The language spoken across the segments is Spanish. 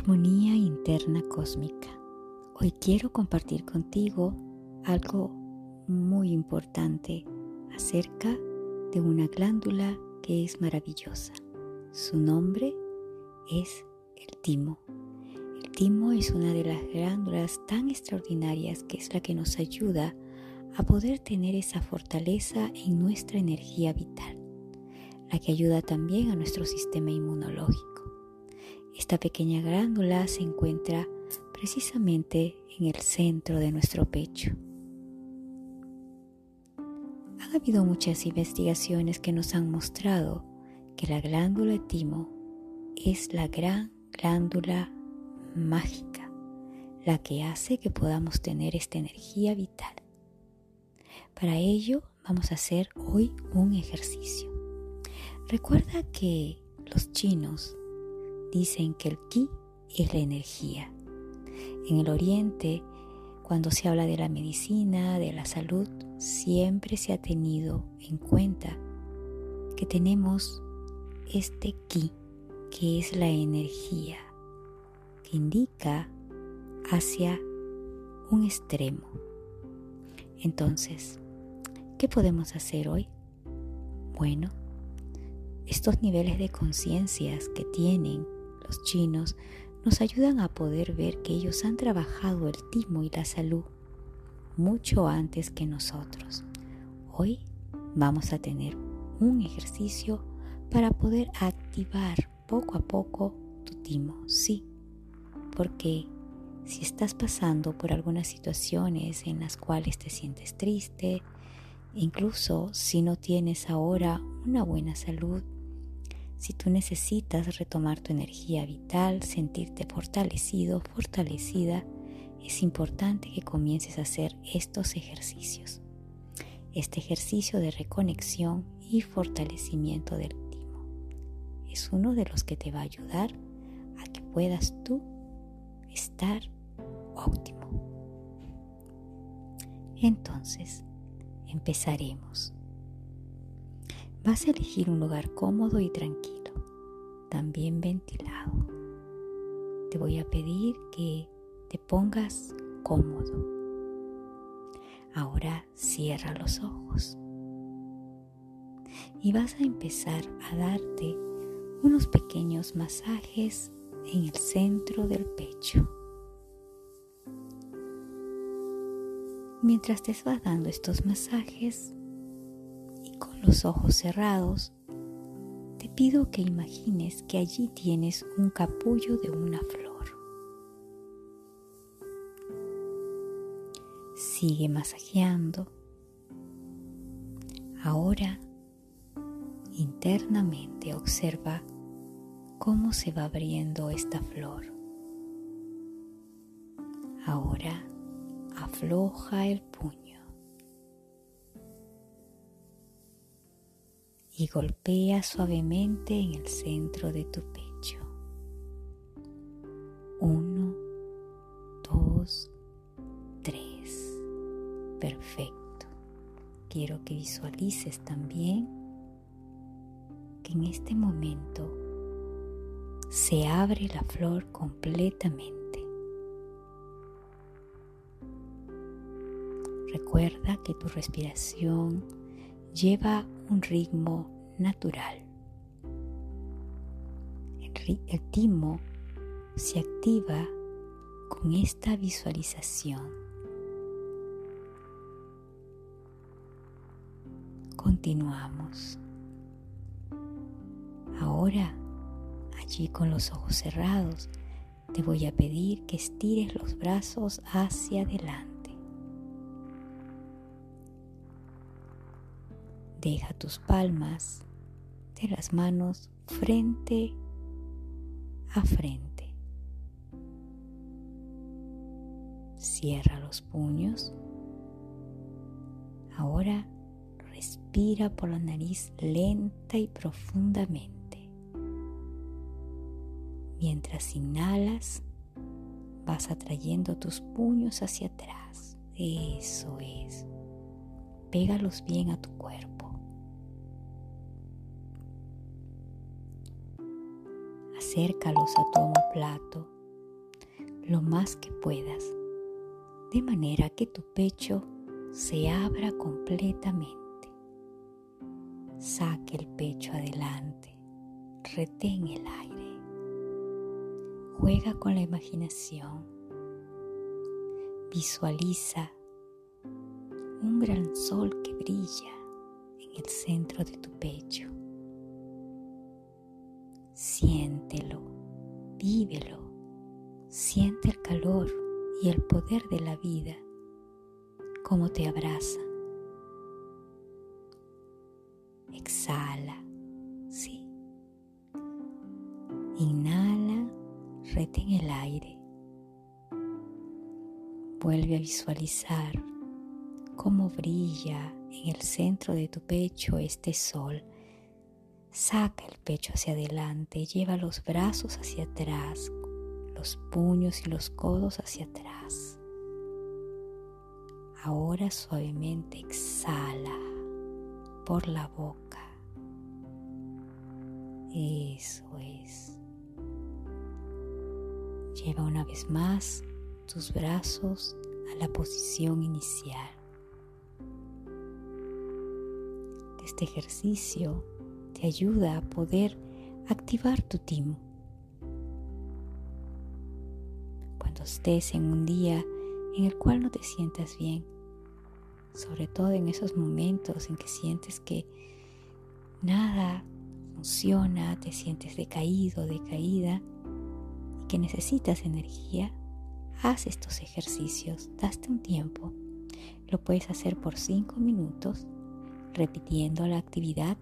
Armonía interna cósmica. Hoy quiero compartir contigo algo muy importante acerca de una glándula que es maravillosa. Su nombre es el timo. El timo es una de las glándulas tan extraordinarias que es la que nos ayuda a poder tener esa fortaleza en nuestra energía vital, la que ayuda también a nuestro sistema inmunológico. Esta pequeña glándula se encuentra precisamente en el centro de nuestro pecho. Ha habido muchas investigaciones que nos han mostrado que la glándula timo es la gran glándula mágica, la que hace que podamos tener esta energía vital. Para ello vamos a hacer hoy un ejercicio. Recuerda que los chinos dicen que el ki es la energía. En el oriente, cuando se habla de la medicina, de la salud, siempre se ha tenido en cuenta que tenemos este ki, que es la energía, que indica hacia un extremo. Entonces, ¿qué podemos hacer hoy? Bueno, estos niveles de conciencias que tienen los chinos nos ayudan a poder ver que ellos han trabajado el timo y la salud mucho antes que nosotros. Hoy vamos a tener un ejercicio para poder activar poco a poco tu timo, sí, porque si estás pasando por algunas situaciones en las cuales te sientes triste, incluso si no tienes ahora una buena salud, si tú necesitas retomar tu energía vital, sentirte fortalecido, fortalecida, es importante que comiences a hacer estos ejercicios. Este ejercicio de reconexión y fortalecimiento del timo es uno de los que te va a ayudar a que puedas tú estar óptimo. Entonces, empezaremos. Vas a elegir un lugar cómodo y tranquilo, también ventilado. Te voy a pedir que te pongas cómodo. Ahora cierra los ojos y vas a empezar a darte unos pequeños masajes en el centro del pecho. Mientras te vas dando estos masajes, los ojos cerrados, te pido que imagines que allí tienes un capullo de una flor. Sigue masajeando. Ahora, internamente observa cómo se va abriendo esta flor. Ahora afloja el puño. Y golpea suavemente en el centro de tu pecho. Uno, dos, tres. Perfecto. Quiero que visualices también que en este momento se abre la flor completamente. Recuerda que tu respiración lleva un ritmo natural. El, timo se activa con esta visualización. Continuamos. Ahora, allí con los ojos cerrados, te voy a pedir que estires los brazos hacia adelante. Deja tus palmas de las manos frente a frente. Cierra los puños. Ahora respira por la nariz lenta y profundamente. Mientras inhalas, vas atrayendo tus puños hacia atrás. Eso es. Pégalos bien a tu cuerpo. acércalos a tu omoplato lo más que puedas, de manera que tu pecho se abra completamente. Saque el pecho adelante, retén el aire, juega con la imaginación, visualiza un gran sol que brilla en el centro de tu pecho. Siéntelo, vívelo, siente el calor y el poder de la vida, como te abraza. Exhala, sí. Inhala, retén el aire. Vuelve a visualizar cómo brilla en el centro de tu pecho este sol. Saca el pecho hacia adelante, lleva los brazos hacia atrás, los puños y los codos hacia atrás. Ahora suavemente exhala por la boca. Eso es. Lleva una vez más tus brazos a la posición inicial. Este ejercicio te ayuda a poder activar tu timo estés en un día en el cual no te sientas bien, sobre todo en esos momentos en que sientes que nada funciona, te sientes decaído, decaída y que necesitas energía, haz estos ejercicios, daste un tiempo. Lo puedes hacer por cinco minutos repitiendo la actividad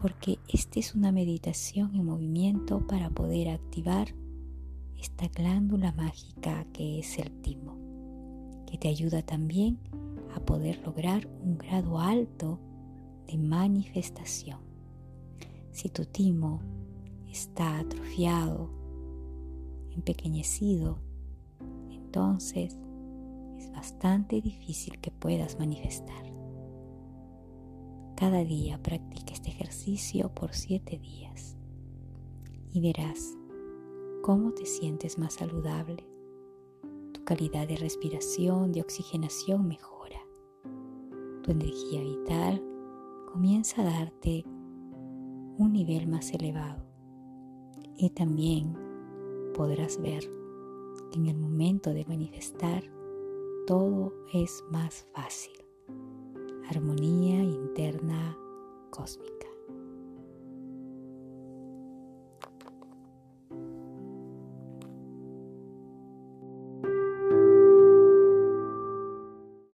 porque esta es una meditación en movimiento para poder activar esta glándula mágica que es el timo, que te ayuda también a poder lograr un grado alto de manifestación. Si tu timo está atrofiado, empequeñecido, entonces es bastante difícil que puedas manifestar. Cada día practica este ejercicio por siete días y verás cómo te sientes más saludable. Tu calidad de respiración, de oxigenación mejora. Tu energía vital comienza a darte un nivel más elevado. Y también podrás ver que en el momento de manifestar todo es más fácil. Armonía interna cósmica.